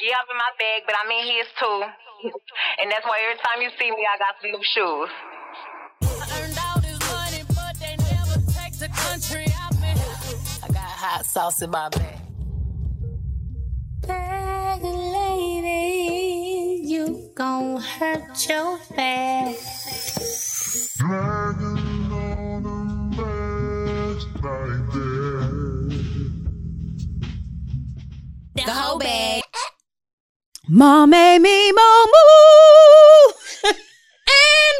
Yeah, I'm in my bag, but I'm in his too. And that's why every time you see me, I got some new shoes. Earned all this money, but they never take the country I'm in. I got hot sauce in my bag. Bag lady, you gon' hurt your back. Dragging all them bags like that. The whole bag. Mom made me moo. and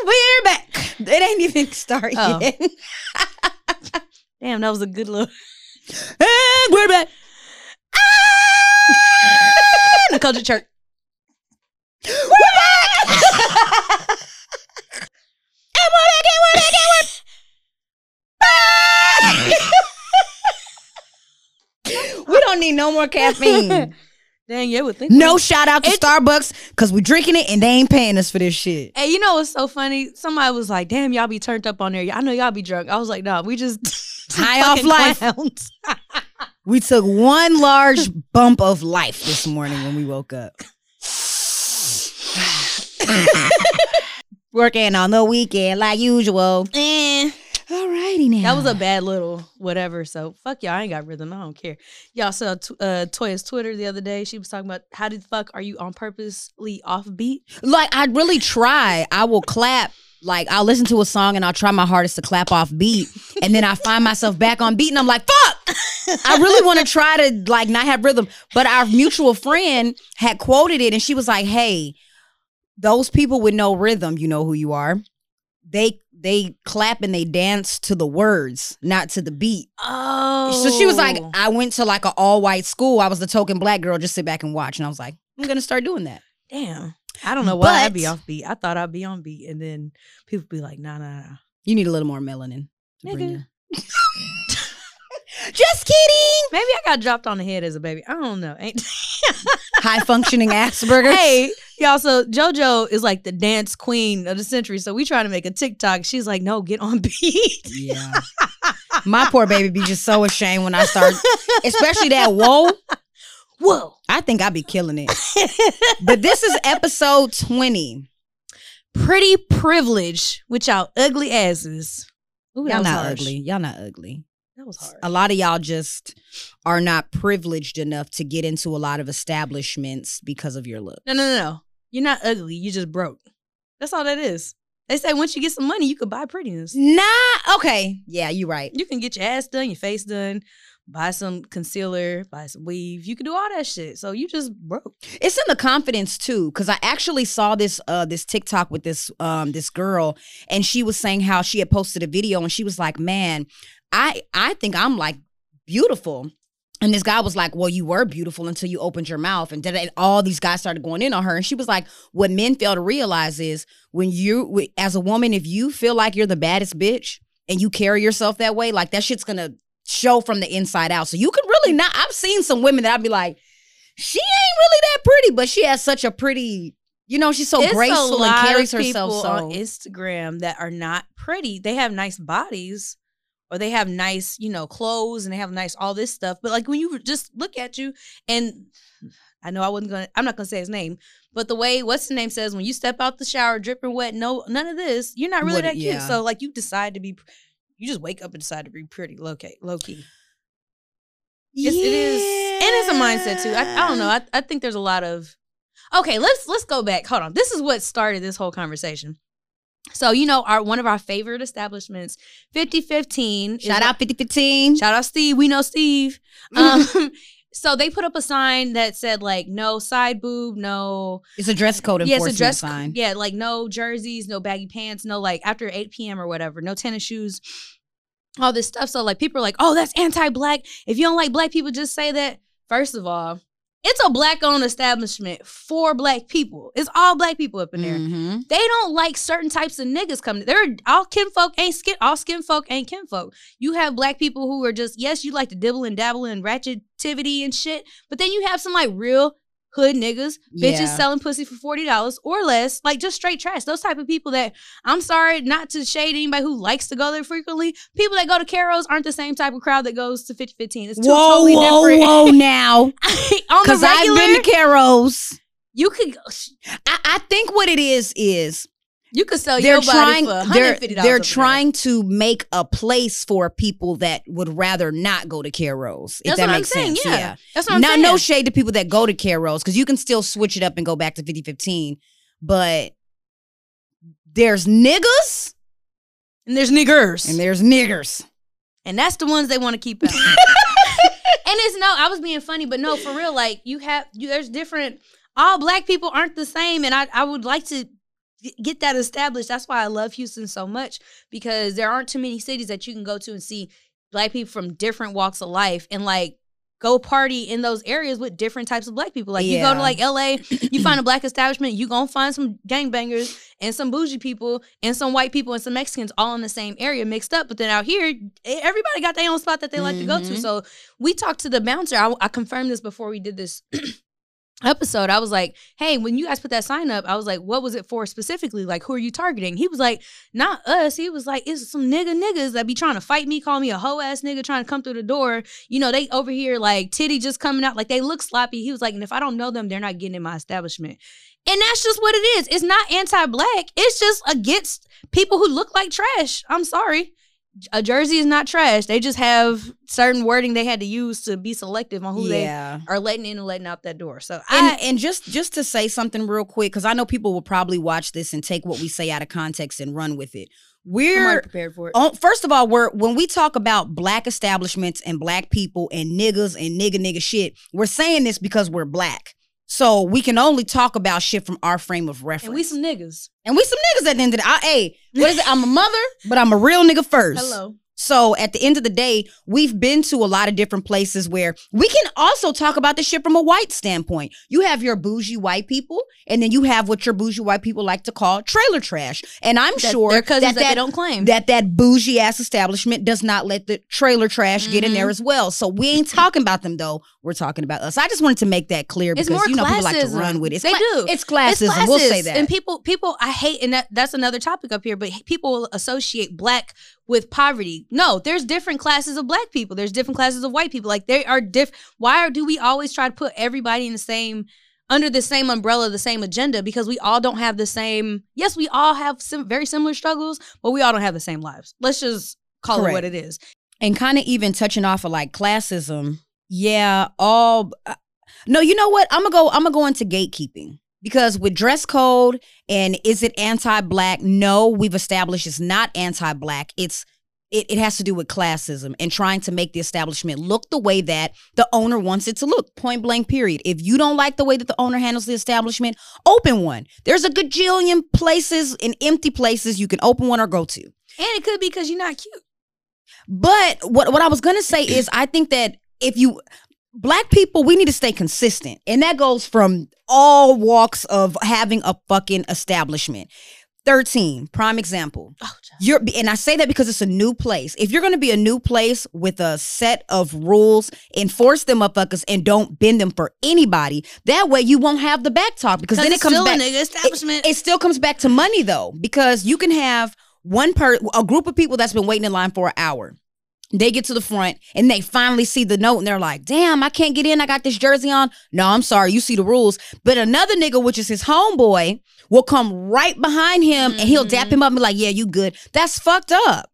we're back. It ain't even start Oh. yet. Damn, that was a good look. and we're back. the culture church. And we're back, and we're back, and we're back. we don't need no more caffeine. Dang, yeah, would think. No shout out to Starbucks because we're drinking it and they ain't paying us for this shit. Hey, you know what's so funny? Somebody was like, "Damn, y'all be turned up on there. I know y'all be drunk." I was like, "Nah, we just High off life. We took one large bump of life this morning when we woke up. Working on the weekend like usual. Eh. Alrighty now. That was a bad little whatever. So fuck y'all. I ain't got rhythm. I don't care. Y'all saw t- uh, Toya's Twitter the other day. She was talking about how the fuck are you on purposely off beat? like I really try. I will clap. Like I'll listen to a song and I'll try my hardest to clap off beat, and then I find myself back on beat, and I'm like, "Fuck!" I really want to try to like not have rhythm. But our mutual friend had quoted it, and she was like, "Hey, those people with no rhythm, you know who you are. They they clap and they dance to the words, not to the beat." Oh, So she was like, oh. "I went to like an all white school. I was the token black girl. Just sit back and watch." And I was like, "I'm gonna start doing that." damn. I don't know why I'd be off beat. I thought I'd be on beat, and then people be like, "Nah, nah, nah." You need a little more melanin. To bring Nigga. Just kidding. Maybe I got dropped on the head as a baby. I don't know. Ain't High functioning Asperger's. hey, y'all. So JoJo is like the dance queen of the century. So we trying to make a TikTok. She's like, no, get on beat. Yeah. My poor baby be just so ashamed when I start, especially that whoa. Whoa. I think I'd be killing it. But this is episode 20. Pretty privilege with y'all ugly asses. Ooh, Y'all not harsh. ugly. Y'all not ugly. That was hard. A lot of y'all just are not privileged enough to get into a lot of establishments because of your look. No, no, no, no. You're not ugly. You just broke. That's all that is. They say once you get some money, you could buy prettiness. Nah, okay. Yeah, you're right. You can get your ass done, your face done, buy some concealer, buy some weave. You can do all that shit. So you just broke. It's in the confidence too, because I actually saw this uh this TikTok with this um this girl, and she was saying how she had posted a video, and she was like, "Man, I I think I'm like beautiful." And this guy was like, "Well, you were beautiful until you opened your mouth." And and all these guys started going in on her, and she was like, "What men fail to realize is when you, as a woman, if you feel like you're the baddest bitch and you carry yourself that way, like that shit's gonna show from the inside out. So you can really not. I've seen some women that I'd be like, she ain't really that pretty, but she has such a pretty, you know, she's so It's graceful and carries of herself people so. on Instagram that are not pretty. They have nice bodies or they have nice, you know, clothes and they have nice all this stuff. But like when you just look at you and I know I wasn't gonna I'm not gonna say his name, but the way what's the name says when you step out the shower dripping wet, no none of this, you're not really What- that cute. yeah. So like you decide to be you just wake up and decide to be pretty low key low key. It's, It is, and it's a mindset too. I, I don't know. I, I think there's a lot of. Okay, let's let's go back. Hold on. This is what started this whole conversation. So you know, our one of our favorite establishments, fifty fifteen. Shout out 5015. Shout out Steve. We know Steve. Um, so they put up a sign that said like no side boob, no It's a dress code yeah, enforcement it's a dress sign. Yeah, like no jerseys, no baggy pants, no like after 8 p.m. or whatever, no tennis shoes, all this stuff. So like people are like, oh, that's anti-black. If you don't like black people, just say that. First of all, it's a black-owned establishment for black people. It's all black people up in there. Mhm. They don't like certain types of niggas coming. They're all kinfolk ain't skin. All skin folk ain't kinfolk. You have black people who are just yes, you like to dibble and dabble in ratchetivity and shit, but then you have some like real hood niggas, bitches Yeah. selling pussy for forty dollars or less, like just straight trash. Those type of people that I'm sorry not to shade anybody who likes to go there frequently. People that go to Caro's aren't the same type of crowd that goes to 5015. It's two Whoa, totally whoa, different. whoa! Now, On the because I've been to Caro's. you could I, I think what it is is you could sell they're your trying body for $150 they're there. trying to make a place for people that would rather not go to Caro's. If That's that what I'm makes saying. sense, Yeah. That's what I'm saying. no shade to people that go to Caro's because you can still switch it up and go back to 5015, but there's niggas and there's niggers. and there's niggers. And that's the ones they want to keep out. and it's no, I was being funny, but no, for real, like you have you there's different all black people aren't the same. And I, I would like to get that established. That's why I love Houston so much, because there aren't too many cities that you can go to and see black people from different walks of life and like go party in those areas with different types of black people. Like you go to like LA, you find a black establishment, you gonna find some gangbangers and some bougie people and some white people and some Mexicans all in the same area mixed up. But then out here, everybody got their own spot that they like to go to. Mhm. So we talked to the bouncer. I, I confirmed this before we did this episode. I was like, hey, when you guys put that sign up, I was like, what was it for specifically? Like, who are you targeting? He was like, not us. He was like, it's some nigga niggas that be trying to fight me, call me a hoe ass nigga trying to come through the door. You know, they over here like titty just coming out, like they look sloppy. He was like, and if I don't know them, they're not getting in my establishment. And that's just what it is. It's not anti-black. It's just against people who look like trash. I'm sorry. A jersey is not trash. They just have certain wording they had to use to be selective on who they are letting in and letting out that door. So And, I and just just to say something real quick, because I know people will probably watch this and take what we say out of context and run with it. We're already prepared for it. Oh, first of all, we're when we talk about black establishments and black people and niggas and nigga nigga shit, we're saying this because we're black. So we can only talk about shit from our frame of reference. and we some niggas. and we some niggas at the end of the I, hey, what is it? I'm a mother, but I'm a real nigga first. Hello. So at the end of the day, we've been to a lot of different places where we can also talk about this shit from a white standpoint. You have your bougie white people, and then you have what your bougie white people like to call trailer trash. And I'm That, sure that, that, don't claim. that that bougie ass establishment does not let the trailer trash get in Mm-hmm. there as well. So we ain't talking about them though. We're talking about us. I just wanted to make that clear because you know people like to run with it. It's They do. It's classism. We'll say that. And people, people, I hate, and that, that's another topic up here. But people will associate black with poverty. No, there's different classes of black people. There's different classes of white people. Like they are diff. Why are, do we always try to put everybody in the same? Under the same umbrella, the same agenda, because we all don't have the same. Yes, we all have some very similar struggles, but we all don't have the same lives. Let's just call Correct. it what it is. and kind of even touching off of like classism yeah all uh, no you know what i'm gonna go i'm gonna go into gatekeeping because with dress code and is it anti-black? No we've established it's not anti-black. It's it, it has to do with classism and trying to make the establishment look the way that the owner wants it to look. Point blank period. If you don't like the way that the owner handles the establishment open one. There's a gajillion places and empty places you can open one or go to. And it could be because you're not cute. but what what I was gonna say is I think that if you black people, we need to stay consistent. And that goes from all walks of having a fucking establishment. 13, prime example. Oh, You're and I say that because it's a new place. If you're gonna be a new place with a set of rules, enforce them motherfuckers and don't bend them for anybody. That way you won't have the back talk because then it comes back establishment. it still comes back to money though, because you can have one per a group of people that's been waiting in line for an hour. They get to the front and they finally see the note and they're like, damn, I can't get in. I got this jersey on. No, I'm sorry. You see the rules. But another nigga, which is his homeboy, will come right behind him and he'll dap mm-hmm. him up and be like, yeah, you good. That's fucked up.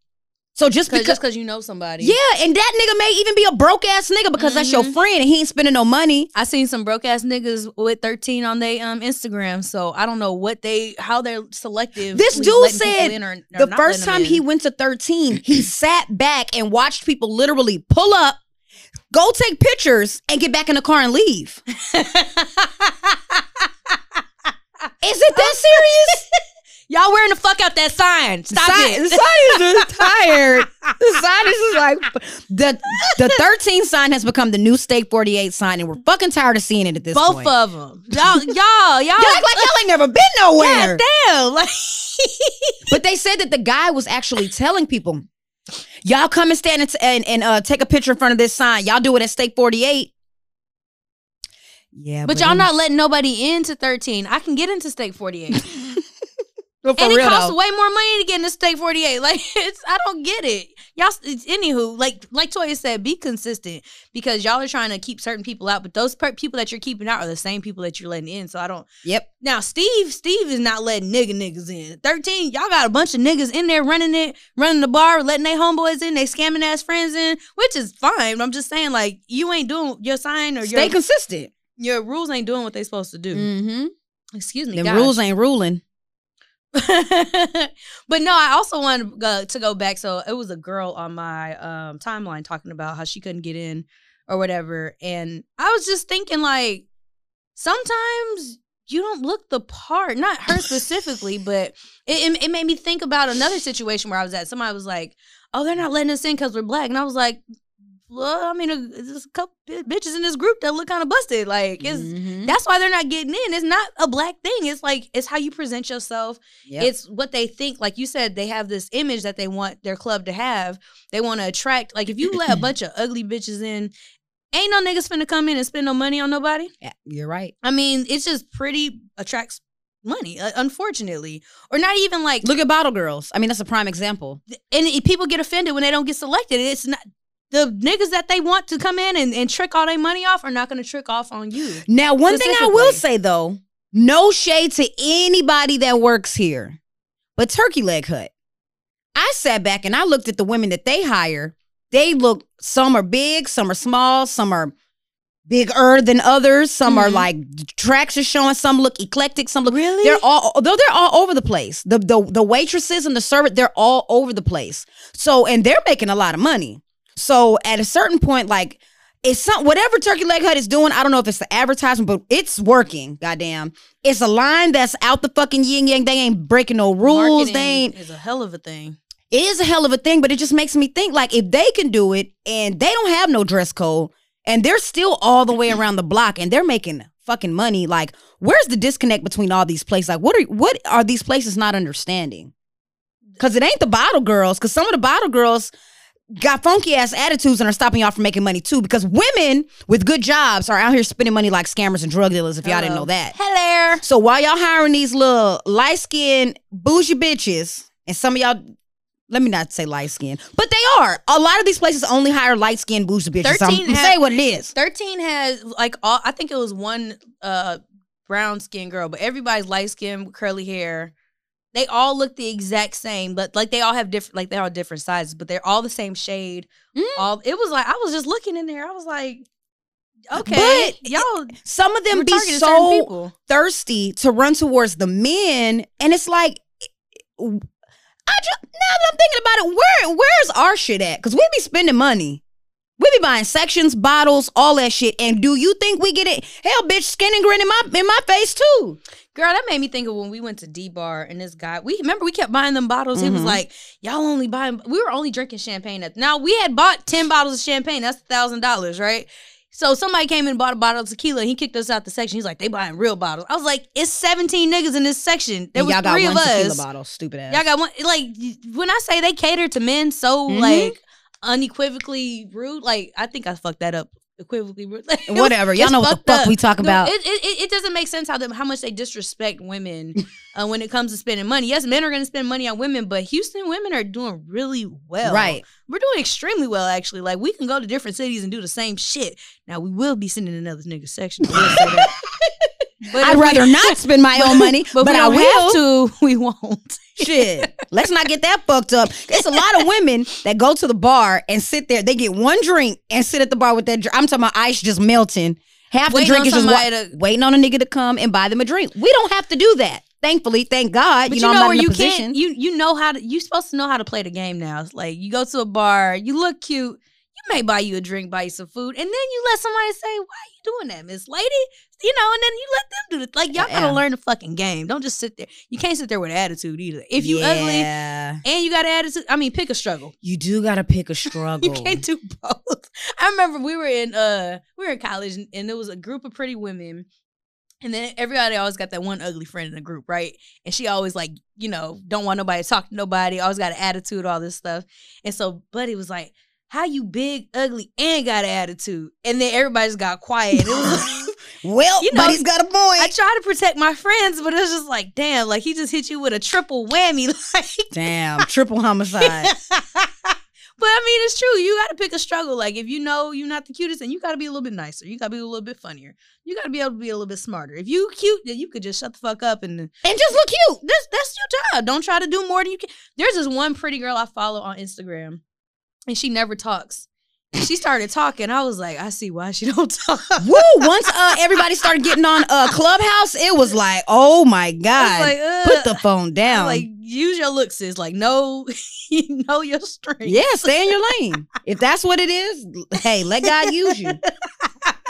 So just Cause, because. just because you know somebody. yeah, and that nigga may even be a broke ass nigga because that's your friend and he ain't spending no money. I seen some broke ass niggas with 13 on their um Instagram, so I don't know what they how they're selective. This dude said or- or the first time he went to 13, he sat back and watched people literally pull up, go take pictures, and get back in the car and leave. Is it that serious? Y'all wearing the fuck out that sign. Stop sign, it. The sign is just tired. The sign is just like the the 13 sign has become the new Steak 48 sign, and we're fucking tired of seeing it at this Both point. Both of them. Y'all, y'all, y'all. Y'all act like y'all ain't never been nowhere. God damn. Like, But they said that the guy was actually telling people, y'all come and stand and, and, and uh, take a picture in front of this sign. Y'all do it at Steak 48. Yeah, But y'all not letting nobody into 13. I can get into Steak 48. For and it real, costs though. way more money to get into Steak 48. Like it's I don't get it. Y'all it's, anywho, like like Toya said, be consistent because y'all are trying to keep certain people out, but those per- people that you're keeping out are the same people that you're letting in. So I don't Yep. Now Steve, Steve is not letting nigga niggas in. 13, y'all got a bunch of niggas in there running it, running the bar, letting they homeboys in, they scamming ass friends in, which is fine. I'm just saying, like, you ain't doing your sign or your Stay your consistent. your rules ain't doing what they supposed to do. Mm-hmm. Excuse me. The rules ain't ruling. but no, I also wanted to go, to go back. So it was a girl on my um, timeline talking about how she couldn't get in or whatever, and I was just thinking like sometimes you don't look the part. Not her specifically, but it, it it made me think about another situation where I was at. Somebody was like, "Oh, they're not letting us in because we're black," and I was like. Well, I mean, uh, there's a couple bitches in this group that look kind of busted. Like, it's Mhm. that's why they're not getting in. It's not a black thing. It's like it's how you present yourself. Yep. It's what they think. Like you said, they have this image that they want their club to have. They want to attract. Like if you let a bunch of ugly bitches in, ain't no niggas finna come in and spend no money on nobody. Yeah, you're right. I mean, it's just pretty attracts money. uh, unfortunately, or not even like. Look at Bottle Girls. I mean, that's a prime example. and people get offended when they don't get selected. It's not. The niggas that they want to come in and, and trick all their money off are not going to trick off on you. Now, one thing I will say though, no shade to anybody that works here, but Turkey Leg Hut. I sat back and I looked at the women that they hire. They look, some are big, some are small, some are bigger than others, some are Mhm. like tracks are showing, some look eclectic, some look Really? They're all though they're all over the place. The the the waitresses and the servant, they're all over the place. So and they're making a lot of money. So at a certain point, like it's some whatever Turkey Leg Hut is doing. I don't know if it's the advertisement, but it's working. Goddamn, it's a line that's out the fucking yin yang. They ain't breaking no rules. Marketing They ain't. is a hell of a thing. It is a hell of a thing, but it just makes me think like if they can do it and they don't have no dress code and they're still all the way around the block and they're making fucking money, like where's the disconnect between all these places? Like what are what are these places not understanding? Cause it ain't the bottle girls, cause some of the bottle girls got funky ass attitudes and are stopping y'all from making money too. Because women with good jobs are out here spending money like scammers and drug dealers, if y'all didn't know that. Hello. So while y'all hiring these little light skinned bougie bitches, and some of y'all, let me not say light skinned, but they are. A lot of these places only hire light skinned bougie bitches. So I'm 13 I'm have- saying what it is. 13 has like all I think it was one uh brown skinned girl, but everybody's light skinned, curly hair. They all look the exact same, but like they all have different like they're all different sizes, but they're all the same shade. Mm. All it was like I was just looking in there. I was like, okay, But y'all Some of them be so thirsty to run towards the men, and it's like, I just now that I'm thinking about it, where where's our shit at? Because we be spending money. We be buying sections, bottles, all that shit. And do you think we get it? Hell, bitch, skin and grin in my in my face too. Girl, that made me think of when we went to D Bar and this guy. We remember we kept buying them bottles. He was Mhm. like, "Y'all only buying." We were only drinking champagne. At, now we had bought ten bottles of champagne. That's thousand dollars, right? So somebody came in and bought a bottle of tequila. And he kicked us out the section. He's like, "They buying real bottles." I was like, "It's seventeen niggas in this section. There And was y'all got three one of tequila us. bottle, stupid ass. Y'all got one. Like when I say they cater to men so Mhm. like unequivocally rude. Like I think I fucked that up. Equivocally rude. Like, Whatever. Y'all know what the fuck up. we talk about. It, it, it- doesn't make sense how them how much they disrespect women uh, when it comes to spending money. Yes, men are going to spend money on women, but Houston women are doing really well. Right. We're doing extremely well, actually. Like we can go to different cities and do the same shit. Now we will be sending another nigga section. I will say that. But I'd if we- rather not spend my own money, but, but, I will. have to. We won't. Shit. Let's not get that fucked up. It's a lot of women that go to the bar and sit there. They get one drink and sit at the bar with that drink. I'm talking about ice just melting. Half the Waiting drink is just wa- to- waiting on a nigga to come and buy them a drink. We don't have to do that. Thankfully, thank God. But you know, I'm not in you position. can't. You you know how to. You supposed to know how to play the game now. It's like you go to a bar, you look cute. You may buy you a drink, buy you some food, and then you let somebody say, "Why are you doing that, Miss Lady?" You know, and then you let them do it. Like y'all Yeah. gotta learn the fucking game. Don't just sit there. You can't sit there with attitude either. If you ugly and you got attitude, I mean, pick a struggle. you do gotta pick a struggle. You can't do both. I remember we were in uh we were in college and, and there was a group of pretty women. And then everybody always got that one ugly friend in the group, right? And she always like, you know, don't want nobody to talk to nobody, always got an attitude, all this stuff. And so Buddy was like, How you big, ugly, and got an attitude? And then everybody just got quiet. And it was Well, You know, but he's got a point. I try to protect my friends, but it's just like, damn, like he just hit you with a triple whammy. Like, Damn, triple homicide. but I mean, it's true. You got to pick a struggle. Like, if you know you're not the cutest, then you got to be a little bit nicer. You got to be a little bit funnier. You got to be able to be a little bit smarter. If you cute, then you could just shut the fuck up and and just look cute. that's that's your job. Don't try to do more than you can. There's this one pretty girl I follow on Instagram, and she never talks. She started talking. I was like, I see why she don't talk. Woo! Once uh, everybody started getting on uh, Clubhouse, it was like, oh my I god, was like, Ugh. put the phone down. like use your looks, sis. Like know, know your strength. yeah, stay in your lane. If that's what it is, hey, let God use you.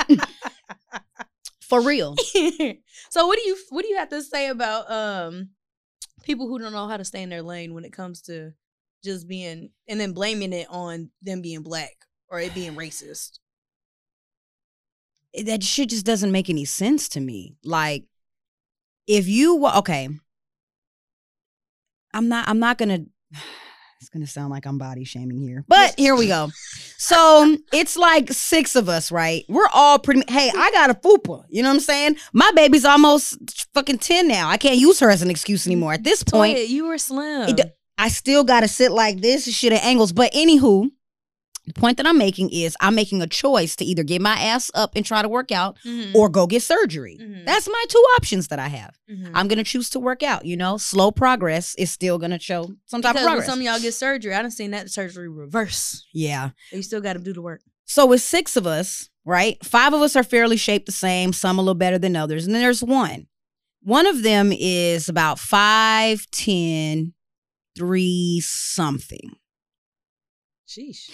For real. so what do you what do you have to say about um people who don't know how to stay in their lane when it comes to just being and then blaming it on them being black or it being racist? that shit just doesn't make any sense to me. Like, if you wa- okay, I'm not. I'm not gonna. It's gonna sound like I'm body shaming here, but here we go. So it's like six of us, right? We're all pretty. Hey, I got a fupa. You know what I'm saying? My baby's almost fucking ten now. I can't use her as an excuse anymore. At this point, Toya, you were slim. it I still gotta sit like this, and shit at angles. But anywho, the point that I'm making is I'm making a choice to either get my ass up and try to work out Mhm. or go get surgery. Mhm. That's my two options that I have. Mhm. I'm gonna choose to work out. You know, slow progress is still gonna show some type because of progress. some of y'all get surgery, I done seen that surgery reverse. yeah. You still got to do the work. So with six of us, right? Five of us are fairly shaped the same. Some a little better than others, and then there's one. One of them is about five, ten, three something. Sheesh.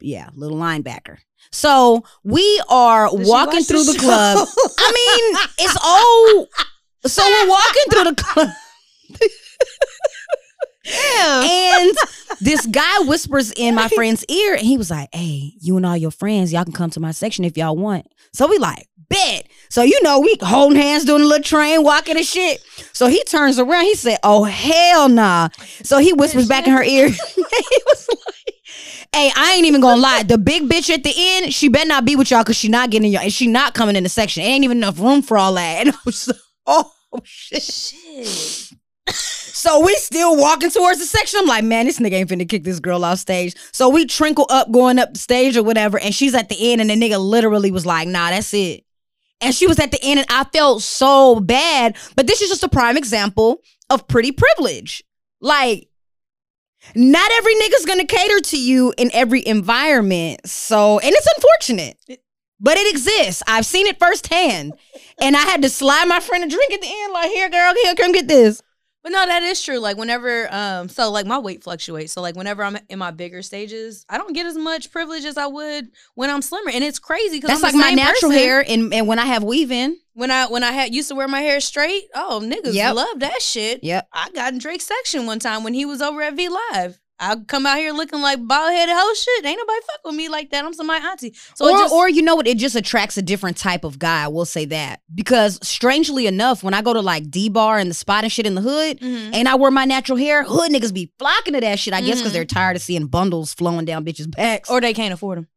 yeah, little linebacker. So we are Does walking through the the club. I mean, it's all. So we're walking through the club, and this guy whispers in my friend's ear, and he was like, "Hey, you and all your friends, y'all can come to my section if y'all want." So we like, bet. So you know, we holding hands, doing a little train walking and shit. So he turns around, he said, "Oh hell nah." So he whispers back in her ear. he was like, Hey, I ain't even gonna lie. The big bitch at the end, she better not be with y'all because she not getting y'all and she not coming in the section. Ain't even enough room for all that. And I was like, oh shit. Shit. So we still walking towards the section. I'm like, man, this nigga ain't finna kick this girl off stage. So we trinkle up going up the stage or whatever, and she's at the end, and the nigga literally was like, nah, that's it. And she was at the end, and I felt so bad. But this is just a prime example of pretty privilege. Like, not every nigga's gonna cater to you in every environment. So, and it's unfortunate. But it exists. I've seen it firsthand. And I had to slide my friend a drink at the end, like, here, girl, here, come get this. But no, that is true. Like whenever, um, so like my weight fluctuates. So like whenever I'm in my bigger stages, I don't get as much privilege as I would when I'm slimmer, and it's crazy because That's like my natural hair, and, and when I have weave in. When I when I had used to wear my hair straight, oh niggas Yep. love that shit. Yep. I got in Drake's section one time when he was over at V Live. I come out here looking like bald headed hoe shit. Ain't nobody fuck with me like that. I'm somebody auntie. So or, just, or you know what? It just attracts a different type of guy. I will say that because strangely enough, when I go to like D bar and the spot and shit in the hood, Mhm. and I wear my natural hair, hood niggas be flocking to that shit. I guess because they're tired of seeing bundles flowing down bitches' backs. or they can't afford them.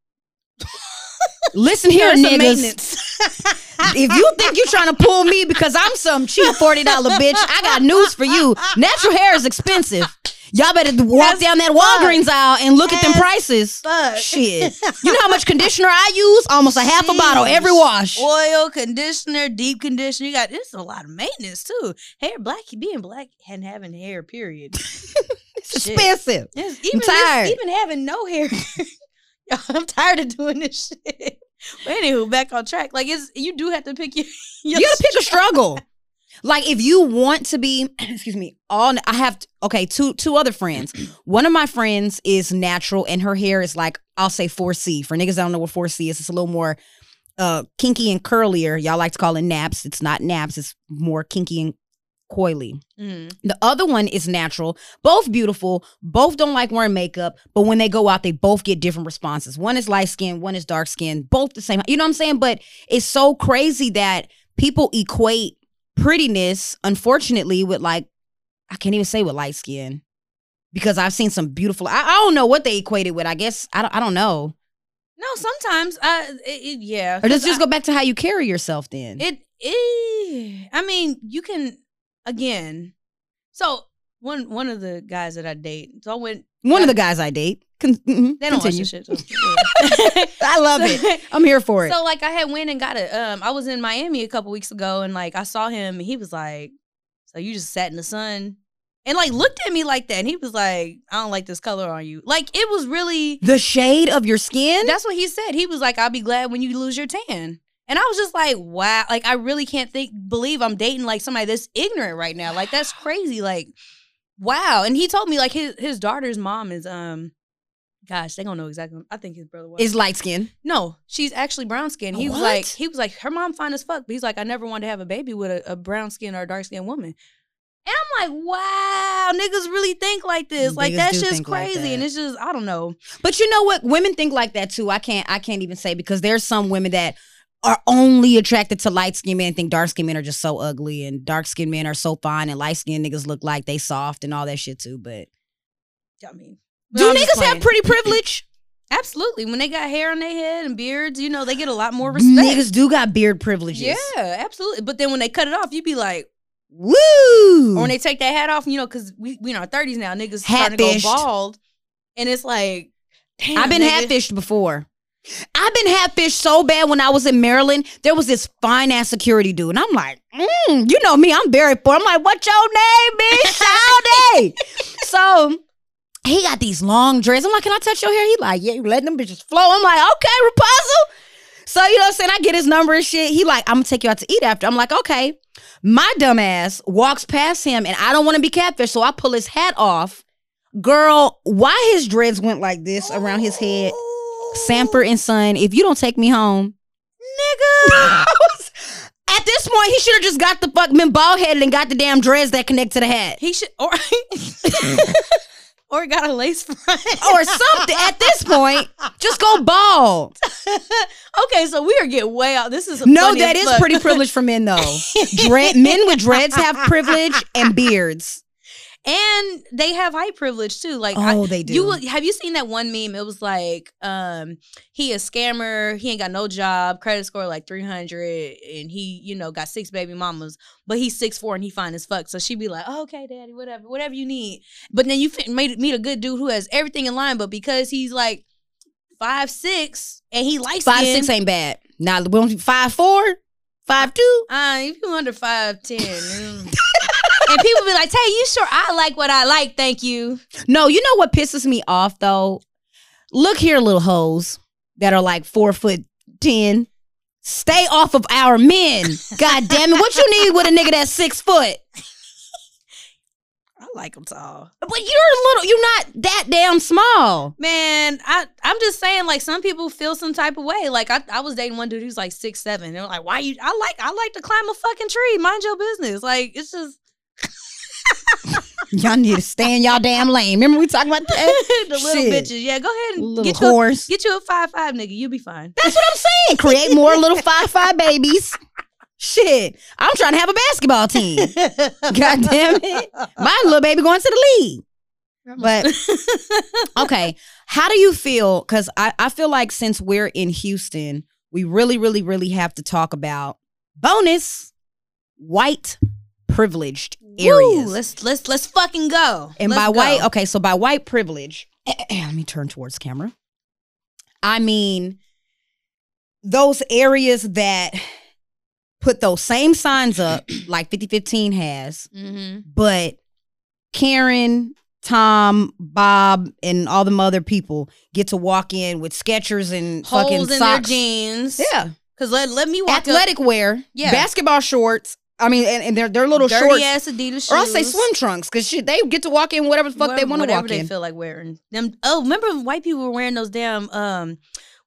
listen here, niggas. maintenance. if you think you're trying to pull me because I'm some cheap forty dollar bitch, I got news for you. Natural hair is expensive. Y'all better walk As down that Walgreens aisle and look at them prices. fuck. Shit, you know how much conditioner I use? Almost a half a bottle every wash. Oil, conditioner, deep conditioner. You got it's a lot of maintenance too. Hair black being black and having hair, period. It's expensive. Yes, even this- tired. even having no hair. I'm tired of doing this shit. But anywho, back on track. Like it's you do have to pick your, your You gotta pick a struggle. Like if you want to be, excuse me, all I have okay, two two other friends. One of my friends is natural and her hair is like I'll say 4C. For niggas that don't know what 4C is, it's a little more uh kinky and curlier. Y'all like to call it naps. It's not naps, it's more kinky and coily. Mm. The other one is natural. Both beautiful. Both don't like wearing makeup, but when they go out, they both get different responses. One is light skin, one is dark skin. Both the same. You know what I'm saying? But it's so crazy that people equate prettiness, unfortunately, with like I can't even say with light skin because I've seen some beautiful. I, I don't know what they equated with. I guess I don't. I don't know. No, sometimes I it, it- yeah. Or it just I- go back to how you carry yourself then? It, eh, I mean, you can again. So one one of the guys that I date, so I went. One of the guys I date. Con- mhm, They don't watch continue. this shit. I love it. I'm here for it. So like I had went and got it. Um, I was in Miami a couple weeks ago, and like I saw him, and he was like, "So you just sat in the sun?" And like looked at me like that, and he was like, "I don't like this color on you." Like it was really. the shade of your skin? That's what he said. He was like, "I'll be glad when you lose your tan." And I was just like, "Wow!" Like I really can't think, believe I'm dating like somebody that's ignorant right now. Like that's crazy. Like, wow. And he told me like his his daughter's mom is um, gosh, they don't know exactly. I think his brother was is light skin. no, she's actually brown skin. He was like, he was like, her mom fine as fuck, but he's like, I never wanted to have a baby with a, a brown skin or a dark skinned woman. And I'm like, wow, niggas really think like this. Like that's just think like crazy. and it's just, I don't know. But you know what? Women think like that too. I can't I can't even say because there's some women that are only attracted to light skinned men and think dark skinned men are just so ugly and dark skinned men are so fine and light skinned niggas look like they soft and all that shit too. But I mean, do I'm niggas have pretty privilege? Absolutely. When they got hair on their head and beards, you know, they get a lot more respect. Niggas do got beard privileges. yeah, absolutely. But then when they cut it off, you'd be like, Woo! or when they take that hat off, you know, because we we in our thirties now, niggas starting to go bald, and it's like, damn, I've been nigga. hatfished before. I've been hatfished so bad when I was in Maryland. There was this fine ass security dude, and I'm like, mm, you know me, I'm very poor. I'm like, what's your name, bitch? Shawty. so he got these long dreads. I'm like, can I touch your hair? He like, yeah, you letting them bitches flow. I'm like, okay, Rapunzel. So you know what I'm saying? I get his number and shit. He like, I'm gonna take you out to eat after. I'm like, okay. My dumb ass walks past him, and I don't want to be catfish, so I pull his hat off. Girl, why his dreads went like this around his head? Sanford and Son, if you don't take me home, nigga. At this point, he should have just got the fuck been bald headed and got the damn dreads that connect to the hat. He should or or got a lace front Or something. At this point, just go bald. okay, so we are getting way out. This is No, that is that as is fuck. pretty privileged for men though. Dread men with dreads have privilege and beards. And they have height privilege too. Like, Oh, I- they do. You have you seen that one meme? It was like, um, he a scammer. He ain't got no job. Credit score like three hundred, and he, you know, got six baby mamas. But he's six four and he fine as fuck. So she be like, oh, okay, daddy, whatever, whatever you need. But then you fit, made, meet a good dude who has everything in line, but because he's like five six and he likes Five six ain't bad. Now we don't five four, five two. Uh, if you under five ten, mm. And people be like, "Hey, you sure I like what I like? Thank you." No, you know what pisses me off though? Look here, little hoes that are like four foot ten. Stay off of our men. God damn it. What you need with a nigga that's six foot? I like them tall. But you're a little, you're not that damn small. Man, I I'm just saying, like some people feel some type of way. Like I, I was dating one dude who's like six seven. They're like, "Why you?" I like I like to climb a fucking tree. Mind your business. Like it's just Y'all need to stay in y'all damn lane. Remember we talked about that? the little Shit. bitches. Yeah, go ahead and Little get you a, horse. get you a five five nigga. You'll be fine. That's what I'm saying. Create more little five five babies. Shit. I'm trying to have a basketball team. God damn it. My little baby going to the league. But okay, how do you feel? Because I, I feel like since we're in Houston, we really, really, really have to talk about bonus white privileged areas. Woo, let's let's let's fucking go. and Let's by go. white, okay, so by white privilege, let me turn towards camera. I mean those areas that put those same signs up like 5015 has, Mhm. but Karen, Tom, Bob, and all the other people get to walk in with Skechers and fucking holes in socks. their jeans. Yeah, Cause let let me walk up- athletic wear. Yeah. basketball shorts. I mean, and, and they're they're little dirty shorts. ass Adidas shoes. Or I'll say swim trunks because shit, they get to walk in whatever the fuck they want to whatever walk they in. feel like wearing them. Oh, remember when white people were wearing those damn um,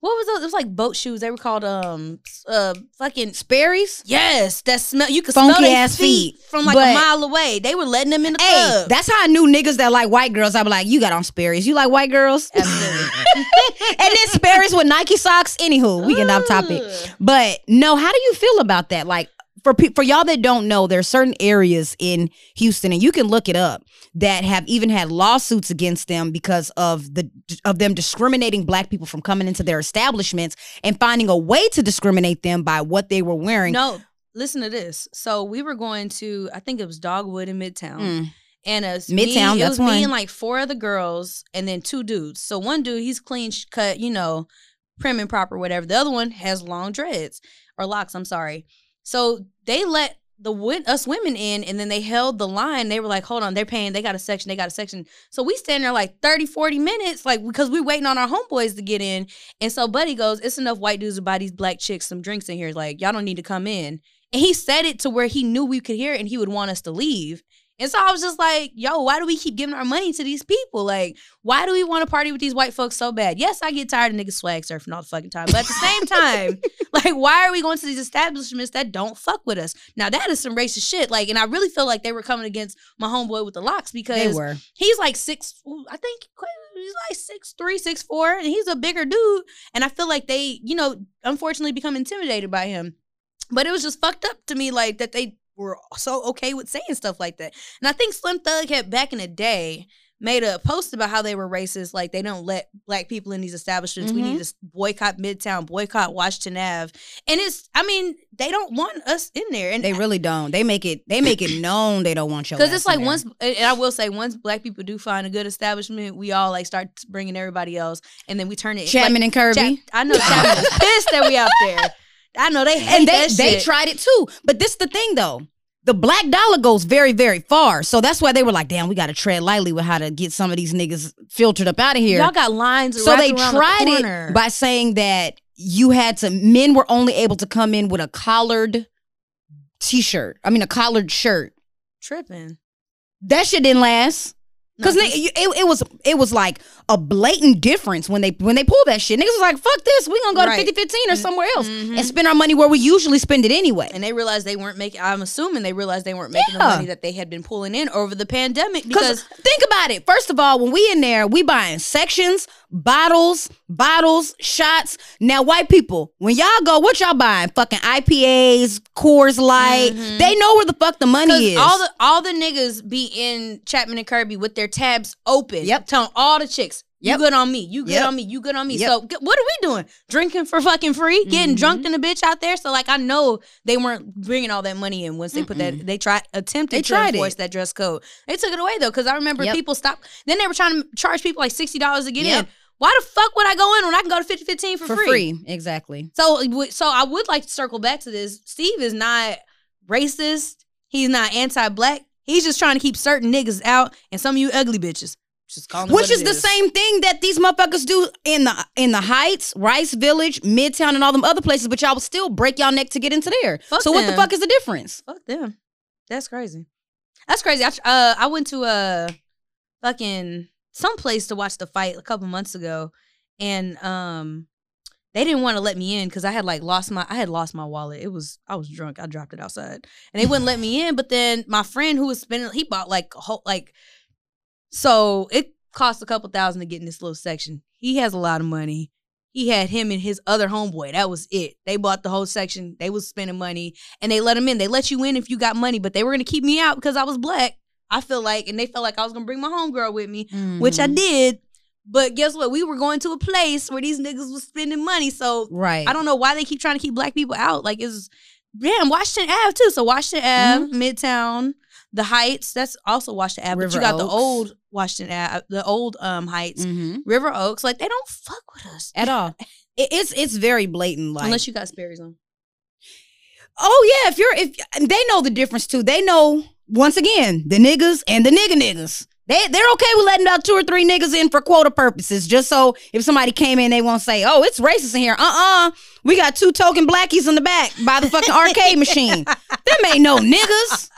what was those? It was like boat shoes. They were called um, uh, fucking Sperry's. yes. That smell. You could Funky smell their ass feet, feet. from like But- a mile away. They were letting them in the Hey, club. that's how I knew niggas that like white girls. I be like, you got on Sperry's. You like white girls? Absolutely. and then Sperry's with Nike socks. Anywho, we get off topic. But no, how do you feel about that? Like for pe- for y'all that don't know, there are certain areas in Houston, and you can look it up that have even had lawsuits against them because of the of them discriminating black people from coming into their establishments and finding a way to discriminate them by what they were wearing. No, listen to this. So we were going to, I think it was Dogwood in Midtown. Mm. And us Midtown, me, it was me and like four other girls, and then two dudes. So one dude, he's clean cut, you know, prim and proper, whatever. The other one has long dreads or locks. I'm sorry. So they let the us women in, and then they held the line. They were like, "Hold on, they're paying. They got a section. They got a section." So we stand there like 30, 40 minutes, like because we waiting on our homeboys to get in. And so Buddy goes, "It's enough white dudes to buy these black chicks some drinks in here. Like y'all don't need to come in." And he said it to where he knew we could hear it, and he would want us to leave. And so I was just like, yo, why do we keep giving our money to these people? Like, why do we want to party with these white folks so bad? Yes, I get tired of niggas swag surfing all the fucking time. But at the same time, like, why are we going to these establishments that don't fuck with us? Now, that is some racist shit. Like, and I really feel like they were coming against my homeboy with the locks because he's like six, I think he's like six three, six four, and he's a bigger dude. And I feel like they, you know, unfortunately become intimidated by him. But it was just fucked up to me, like that they were so okay with saying stuff like that. And I think Slim Thug had back in the day made a post about how they were racist, like they don't let black people in these establishments. We Mhm. need to boycott Midtown, boycott Washington Ave. And it's, I mean, they don't want us in there. And They really don't. They make it. They make it known they don't want your. because it's like once, and I will say, once black people do find a good establishment, we all like start bringing everybody else, and then we turn it. Chapman like, and Kirby. I know Chapman is pissed that we out there. I know they hate and they that they shit. tried it too. But this is the thing though. The black dollar goes very, very far. So that's why they were like, damn, we gotta tread lightly with how to get some of these niggas filtered up out of here. Y'all got lines. so they the tried corner. it by saying that you had to men were only able to come in with a collared t-shirt. I mean a collared shirt. tripping. That shit didn't last. Cause it, it, it was it was like a blatant difference when they when they pulled that shit. Niggas was like, fuck this, we gonna go Right. to 5015 or somewhere else Mhm. and spend our money where we usually spend it anyway. and they realized they weren't making. I'm assuming they realized they weren't making the money that they had been pulling in over the pandemic because think about it. First of all, when we in there, we buying sections, bottles, bottles, shots. Now, white people, when y'all go, what y'all buying? Fucking IPAs, Coors Light. Mhm. They know where the fuck the money is. all the all the niggas be in Chapman and Kirby with their tabs open. Yep. telling all the chicks. Yep. You good on me. You good Yep. on me. You good on me. Yep. So what are we doing? Drinking for fucking free? Getting Mhm. drunk in the bitch out there? So like I know they weren't bringing all that money in once they put that. They tried attempted They to tried enforce it. that dress code. They took it away though because I remember people stopped. Then they were trying to charge people like sixty dollars to get in. Why the fuck would I go in when I can go to fifty fifteen for, for free. Exactly. So, so I would like to circle back to this. Steve is not racist. He's not anti-black. He's just trying to keep certain niggas out, and some of you ugly bitches. Just Which is the same thing that these motherfuckers do in the in the Heights, Rice Village, Midtown, and all them other places. But y'all will still break y'all neck to get into there. Fuck so what the fuck is the difference? Fuck them. That's crazy. That's crazy. I uh I went to a fucking some place to watch the fight a couple months ago, and um they didn't want to let me in because I had like lost my I had lost my wallet. It was I was drunk. I dropped it outside, and they wouldn't let me in. But then my friend who was spending he bought like a whole like so it cost a couple thousand to get in this little section. He has a lot of money. He had him and his other homeboy. That was it. They bought the whole section. They was spending money and they let him in. They let you in if you got money, but they were gonna keep me out because I was black. I feel like, and they felt like I was gonna bring my homegirl with me, which I Mhm. did. But guess what? We were going to a place where these niggas was spending money. So right. I don't know why they keep trying to keep black people out. Like it's damn Washington Ave too. So Washington Ave, Midtown, the Heights. That's also Washington Ave. but you got the old Washington Ave, the old um Heights, Mhm. River Oaks. Like they don't fuck with us at all. It- it's it's very blatant. Like unless you got Sperry's on. Oh yeah, if you're if they know the difference too. They know once again the niggas and the nigga niggas. They they're okay with letting about two or three niggas in for quota purposes, just so if somebody came in, they won't say, "Oh, it's racist in here." Uh uh we got two token blackies in the back by the fucking arcade machine. Them ain't no niggas.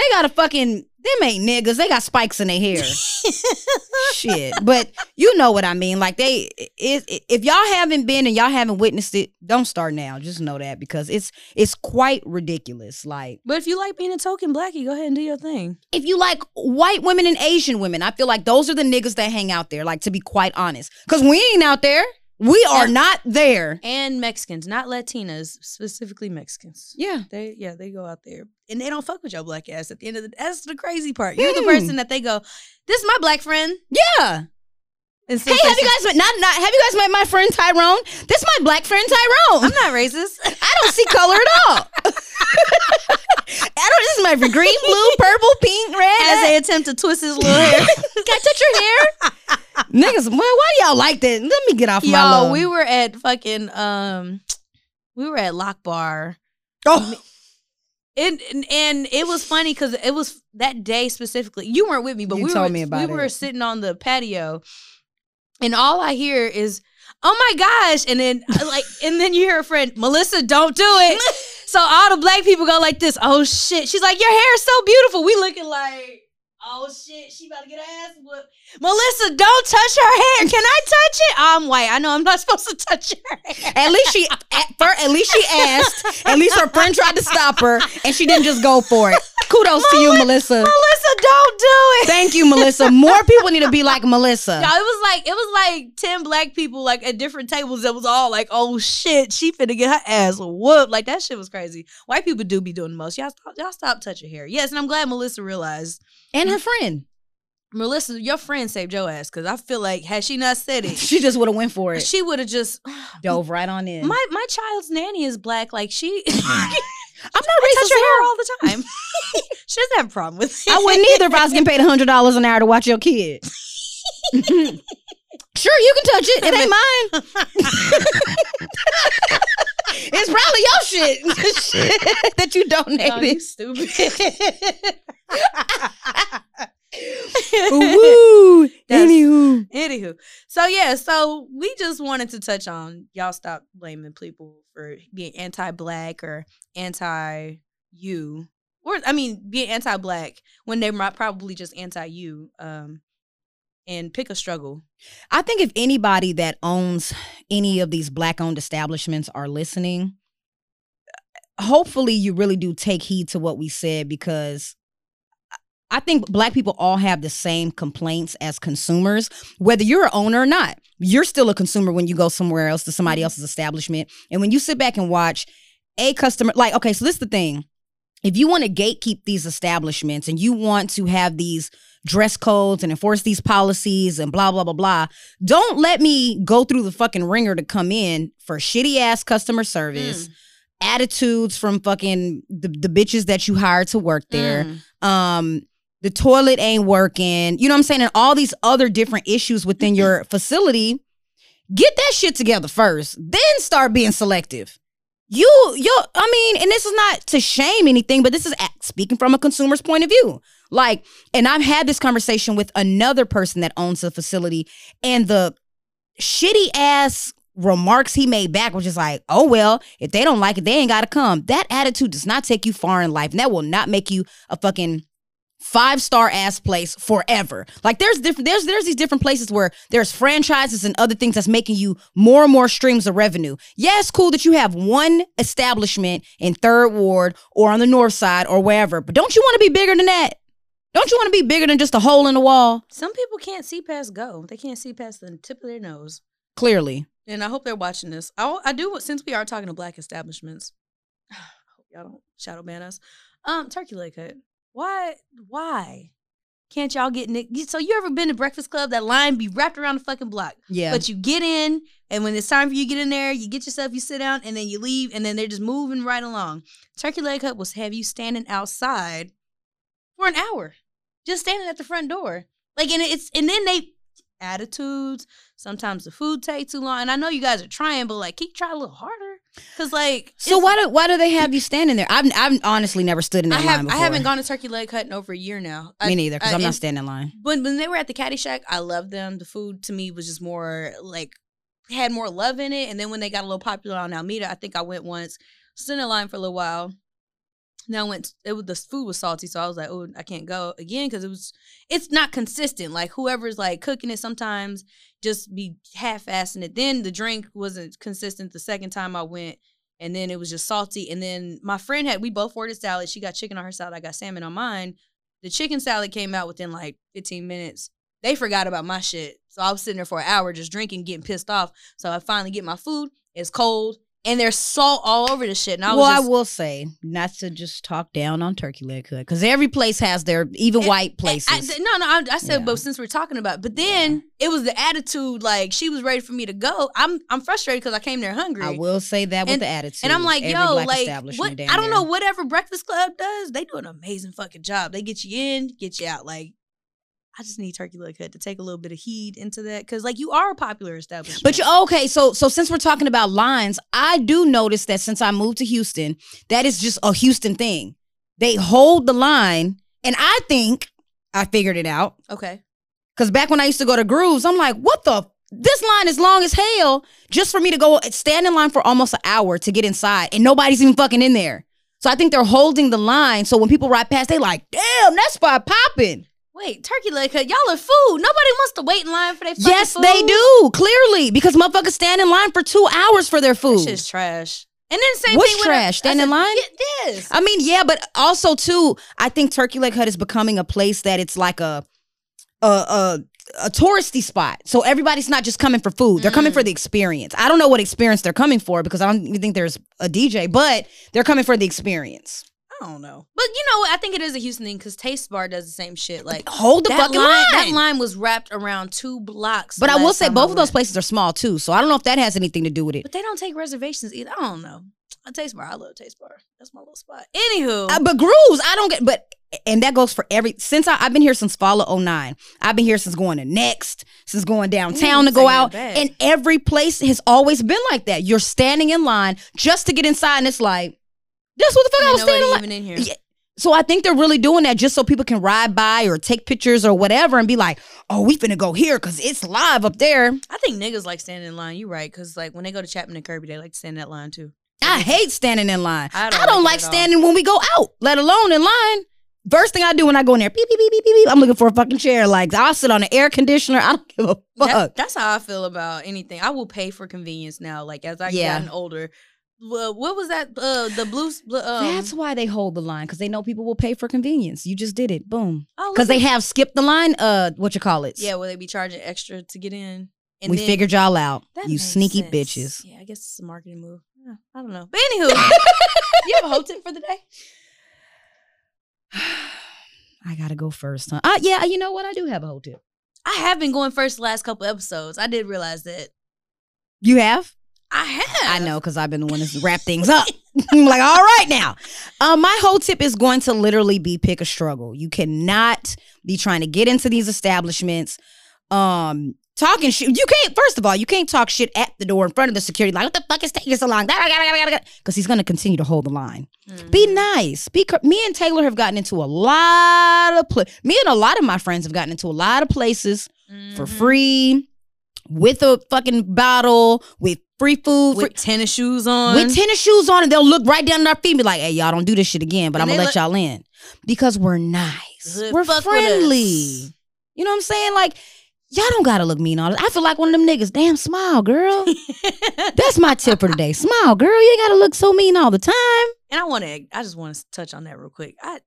They got a fucking them ain't niggas. They got spikes in their hair. Shit, but you know what I mean. Like they, it, it- if y'all haven't been and y'all haven't witnessed it, don't start now. Just know that because it's it's quite ridiculous. Like But if you like being a token blackie, go ahead and do your thing. if you like white women and Asian women, I feel like those are the niggas that hang out there. Like to be quite honest, because we ain't out there. We are Yeah. not there. and Mexicans, not Latinas, specifically Mexicans. Yeah. They yeah, they go out there and they don't fuck with your black ass at the end of the that's the crazy part. You're the Hmm. person that they go, This is my black friend. Yeah. And Hey, have you guys met not not have you guys met my friend Tyrone? This is my black friend Tyrone. I'm not racist. I don't see color at all. I don't this is my green, blue, purple, pink, red. As they attempt to twist his little hair. Can I touch your hair? Niggas, well, why do y'all like that? Let me get off my Yo, love. we were at fucking um we were at Lock Bar. oh, And, and and it was funny because it was that day specifically. You weren't with me, but You we were me we were sitting on the patio, and all I hear is, "Oh my gosh!" And then like, and then you hear a friend, Melissa, don't do it. so all the black people go like this. Oh shit! She's like, your hair is so beautiful. We looking like. Oh shit, she about to get her ass whooped. Melissa, don't touch her hair. Can I touch it? I'm white. I know I'm not supposed to touch her hair. at least she at, first, at least she asked. At least her friend tried to stop her, and she didn't just go for it. Kudos to you, Melissa. Melissa, don't do it. Thank you, Melissa. More people need to be like Melissa. No, it was like it was like ten black people like at different tables that was all like, "Oh shit, she finna get her ass whooped." Like that shit was crazy. White people do be doing the most. Y'all stop, y'all stop touching hair. Yes, and I'm glad Melissa realized. And her friend. Melissa, your friend saved your ass because I feel like had she not said it, She just would have went for it. she would have just. Dove right on in. My my child's nanny is black. Like she, I'm not touch racist her at hair all. the time. she doesn't have a problem with it. I wouldn't either if I was getting paid hundred dollars an hour to watch your kid. sure, you can touch it. It ain't mine. it's probably your shit, shit that you donated. you stupid. Woo. Anywho, Anywho, so yeah, so we just wanted to touch on y'all stop blaming people for being anti-black or anti-you, or I mean, being anti-black when they might probably just anti-you. Um, and pick a struggle. I think if anybody that owns any of these black-owned establishments are listening, hopefully you really do take heed to what we said because I think black people all have the same complaints as consumers, whether you're an owner or not. You're still a consumer when you go somewhere else to somebody else's establishment. And when you sit back and watch a customer, like, okay, so this is the thing. If you want to gatekeep these establishments and you want to have these dress codes and enforce these policies and blah, blah, blah, blah, don't let me go through the fucking ringer to come in for shitty ass customer service, attitudes from fucking the, the bitches that you hired to work there Mm. um the toilet ain't working you know what i'm saying and all these other different issues within your mm-hmm. facility get that shit together first then start being selective. You you i mean and this is not to shame anything but this is speaking from a consumer's point of view. Like and i've had this conversation with another person that owns a facility and the shitty ass remarks he made back was just like, oh well, if they don't like it, they ain't gotta come. That attitude does not take you far in life, and that will not make you a fucking five star ass place forever. Like there's different there's there's these different places where there's franchises and other things that's making you more and more streams of revenue. Yeah, it's cool that you have one establishment in third ward or on the north side or wherever, but don't you want to be bigger than that? Don't you want to be bigger than just a hole in the wall? Some people can't see past go. They can't see past the tip of their nose. Clearly. And I hope they're watching this. I, I do since we are talking to black establishments. I hope y'all don't shadow ban us. Um, Turkey Leg Hut. Why? Why can't y'all get Nick? So you ever been to Breakfast Klub? That line be wrapped around the fucking block. Yeah. But you get in, and when it's time for you to get in there, you get yourself, you sit down, and then you leave, and then they're just moving right along. Turkey Leg Hut was have you standing outside for an hour, just standing at the front door. Like, and it's and then they attitudes. Sometimes the food takes too long, and I know you guys are trying, but like, keep trying a little harder? Cause like, So why do why do they have you standing there? I've I've honestly never stood in I that have line I haven't gone to Turkey Leg Hut in over a year now. I- Me neither, because I- I'm not standing in line. when when they were at the Caddy Shack, I loved them. The food to me was just more like had more love in it. And then when they got a little popular on Almeda, I think I went once, stood in line for a little while. Then I went. It was the food was salty, so I was like, "Oh, I can't go again" because it was. It's not consistent. Like whoever's like cooking it, sometimes just be half-assing it. Then the drink wasn't consistent the second time I went, and then it was just salty. And then my friend had we both ordered salad. She got chicken on her salad. I got salmon on mine. The chicken salad came out within like 15 minutes. They forgot about my shit. So I was sitting there for an hour just drinking, getting pissed off. So I finally get my food. It's cold. And there's salt all over the shit. And I was well, just, I will say not to just talk down on Turkey Leg Hut because every place has their even eh, And- white eh, places. I- no, no, I, I said, Yeah. but since we're talking about, but then it was the attitude. Like she was ready for me to go. I'm, I'm frustrated because I came there hungry. I will say that with And- the attitude. And I'm like, Every yo, like, what? I don't there. know. Whatever Breakfast Klub does, they do an amazing fucking job. They get you in, get you out. Like, I just need Turkey Leg Hut to take a little bit of heed into that because, like, you are a popular establishment. But you okay, so so since we're talking about lines, I do notice that since I moved to Houston, that is just a Houston thing. They hold the line, and I think I figured it out. okay, Cause back when I used to go to Grooves, I'm like, what the? This line is long as hell just for me to go uh, stand in line for almost an hour to get inside, and nobody's even fucking in there. So I think they're holding the line. So when people ride past, they like, damn, that spot popping. Wait, Turkey Leg Hut, y'all are food. Nobody wants to wait in line for their fucking Yes, food. they do. Clearly, because motherfuckers stand in line for two hours for their food. This is trash. And then same What's thing with trash? Stand in line? Yes. I mean, yeah, but also too, I think Turkey Leg Hut is becoming a place that it's like a a a, a touristy spot. So everybody's not just coming for food; they're coming for mm. the experience. I don't know what experience they're coming for because I don't even think there's a DJ, but they're coming for the experience. I don't know. But you know? I think it is a Houston thing because Taste Bar does the same shit. Like Hold the fucking line, line. That line was wrapped around two blocks. But I will say both of those places are small too, so I don't know if that has anything to do with it. But they don't take reservations either. I don't know. A Taste Bar. I love Taste Bar. That's my little spot. Anywho, Uh, but grooves, I don't get. But and that goes for every since I, I've been here since fall of 09. I've been here since going to Next, since going downtown to go out, and every place has always been like that. You're standing in line just to get inside, and it's like that's what the fuck I ain't was line. even in here. Yeah. So I think they're really doing that just so people can ride by or take pictures or whatever and be like, "Oh, we finna go here because it's live up there." I think niggas like standing in line. You right? Because like when they go to Chapman and Kirby, they like to stand in that line too. I hate standing in line. I I don't don't, like like it at all. standing when we go out, let alone in line. First thing I do when I go in there, beep, beep, beep, beep, beep, beep, I'm looking for a fucking chair. Like, I'll sit on the air conditioner. I don't give a fuck. That- that's how I feel about anything. I will pay for convenience now. Like as I Yeah. gotten older. What was that? Uh, the blue. Um, That's why they hold the line, because they know people will pay for convenience. You just did it. Boom. oh, Because look they have skipped the line, uh, what you call it? Yeah, will they be charging extra to get in? And we then- figured y'all out. You sneaky sense. bitches. Yeah, I guess it's a marketing move. Yeah, I don't know. But anywho, you have a whole tip for the day? I gotta go first, huh? Uh, yeah, you know what? I do have a whole tip. I have been going first the last couple episodes. I did realize that. You have? I have. I know because I've been the one to wrap things up. I'm like, all right now. Um, my whole tip is going to literally be pick a struggle. You cannot be trying to get into these establishments. Um, talking shit. You can't. First of all, you can't talk shit at the door in front of the security. Like, what the fuck is taking so long? Because he's going to continue to hold the line. Be nice. Be. Me and Taylor have gotten into a lot of pla- Me and a lot of my friends have gotten into a lot of places for Mhm. free, with a fucking bottle, with free food, free- with tennis shoes on. with tennis shoes on, and they'll look right down at our feet and be like, "Hey, y'all don't do this shit again." But And I'm gonna let look- y'all in because we're nice, we're friendly. You know what I'm saying? Like, y'all don't gotta look mean all this. I feel like one of them niggas. Damn, smile, girl. That's my tip for today. Smile, girl. You ain't gotta look so mean all the time. and I want to. I just want to touch on that real quick. I. I-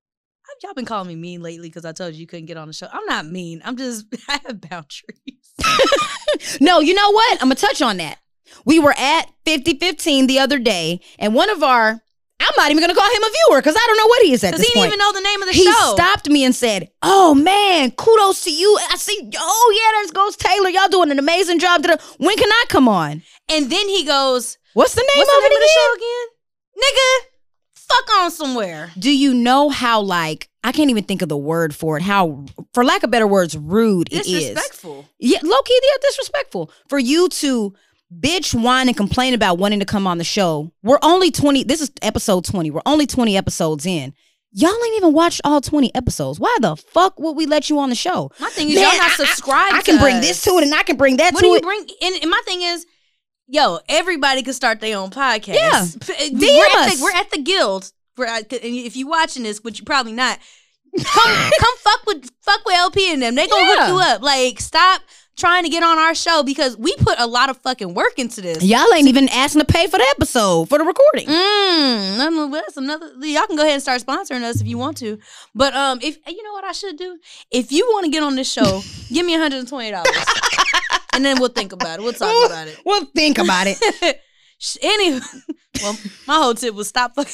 Y'all been calling me mean lately because I told you you couldn't get on the show. I'm not mean. I'm just I have boundaries. No, you know what? I'm gonna touch on that. We were at 5015 the other day, and one of our I'm not even gonna call him a viewer because I don't know what he is at Because this he didn't point. even know the name of the he show. He stopped me and said, "Oh man, kudos to you. I see. Oh yeah, there's Ghost Taylor. Y'all doing an amazing job. When can I come on? And then he goes, What's the name What's of the name it of the again? show again? Nigga, fuck on somewhere. Do you know how like I can't even think of the word for it? How, for lack of better words, rude it is. Disrespectful. Yeah, low key, yeah, disrespectful for you to bitch, whine, and complain about wanting to come on the show. We're only 20, this is episode 20. We're only 20 episodes in. Y'all ain't even watched all 20 episodes. Why the fuck would we let you on the show? My thing is, Man, y'all not I- I- subscribed. I, can bring this to it and I can bring that What to do you it. bring? And, and my thing is, yo, everybody can start their own podcast. Yeah. P- uh, DM we're at, us. the, we're at the guild. We're at, and if you're watching this, which you're probably not, come come fuck with fuck with LP and them. They gonna Yeah. hook you up. Like stop trying to get on our show because we put a lot of fucking work into this. Y'all ain't even asking to pay for the episode for the recording. Mm, that's another. Y'all can go ahead and start sponsoring us if you want to. But um, if you know what I should do, if you want to get on this show, give me one hundred and twenty dollars, and then we'll think about it. We'll talk about it. Well, think about it. Any, well, my whole tip was stop fucking,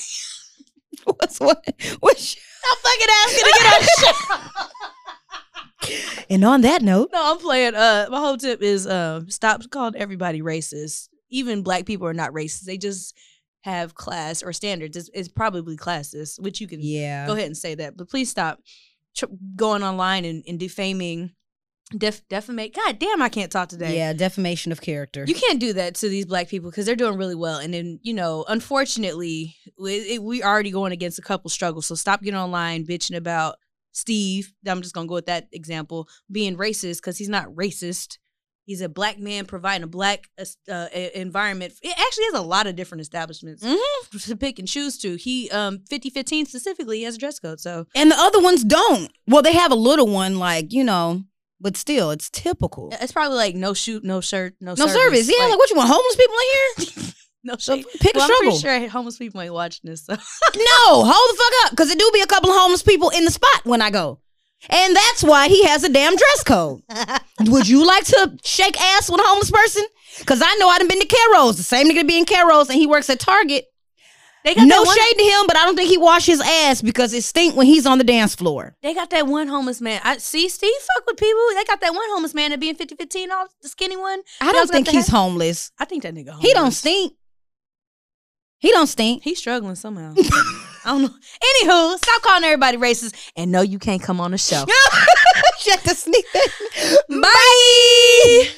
What's what? What's stop fucking asking to get on the show. And on that note, No, I'm playing. Uh, my whole tip is um, stop calling everybody racist. Even black people are not racist. They just have class or standards. It's, it's probably classist, which you can yeah, go ahead and say that. But please stop tr- going online and, and defaming, def- defamate. God damn, I can't talk today. yeah, defamation of character. You can't do that to these black people because they're doing really well. And then, you know, unfortunately, we, it, we already going against a couple struggles. So stop getting online bitching about Steve. I'm just going to go with that example being racist because he's not racist. He's a black man providing a black uh, environment. It actually has a lot of different establishments to pick and choose to. He, um, 5015 specifically, has a dress code. So and the other ones don't. Well, they have a little one, like you know, but still, it's typical. it's probably like no shoot, no shirt, no, No service. Yeah, like, what you want? Homeless people in here? no So shade. pick a well, I'm pretty sure homeless people ain't watching this. So. No, hold the fuck up, because there do be a couple of homeless people in the spot when I go, and that's why he has a damn dress code. Would you like to shake ass with a homeless person? Because I know I done been to Caro's. The same nigga be in Caro's, and he works at Target. They got No shade to him, but I don't think he wash his ass because it stink when he's on the dance floor. They got that one homeless man. I see Steve fuck with people. They got that one homeless man that be in 5015, all the skinny one. I don't think he's homeless. I think that nigga homeless. He don't stink. He don't stink. He's struggling somehow. I don't know. Anywho, stop calling everybody racist and no, you can't come on the show. Shut the sneak. Bye.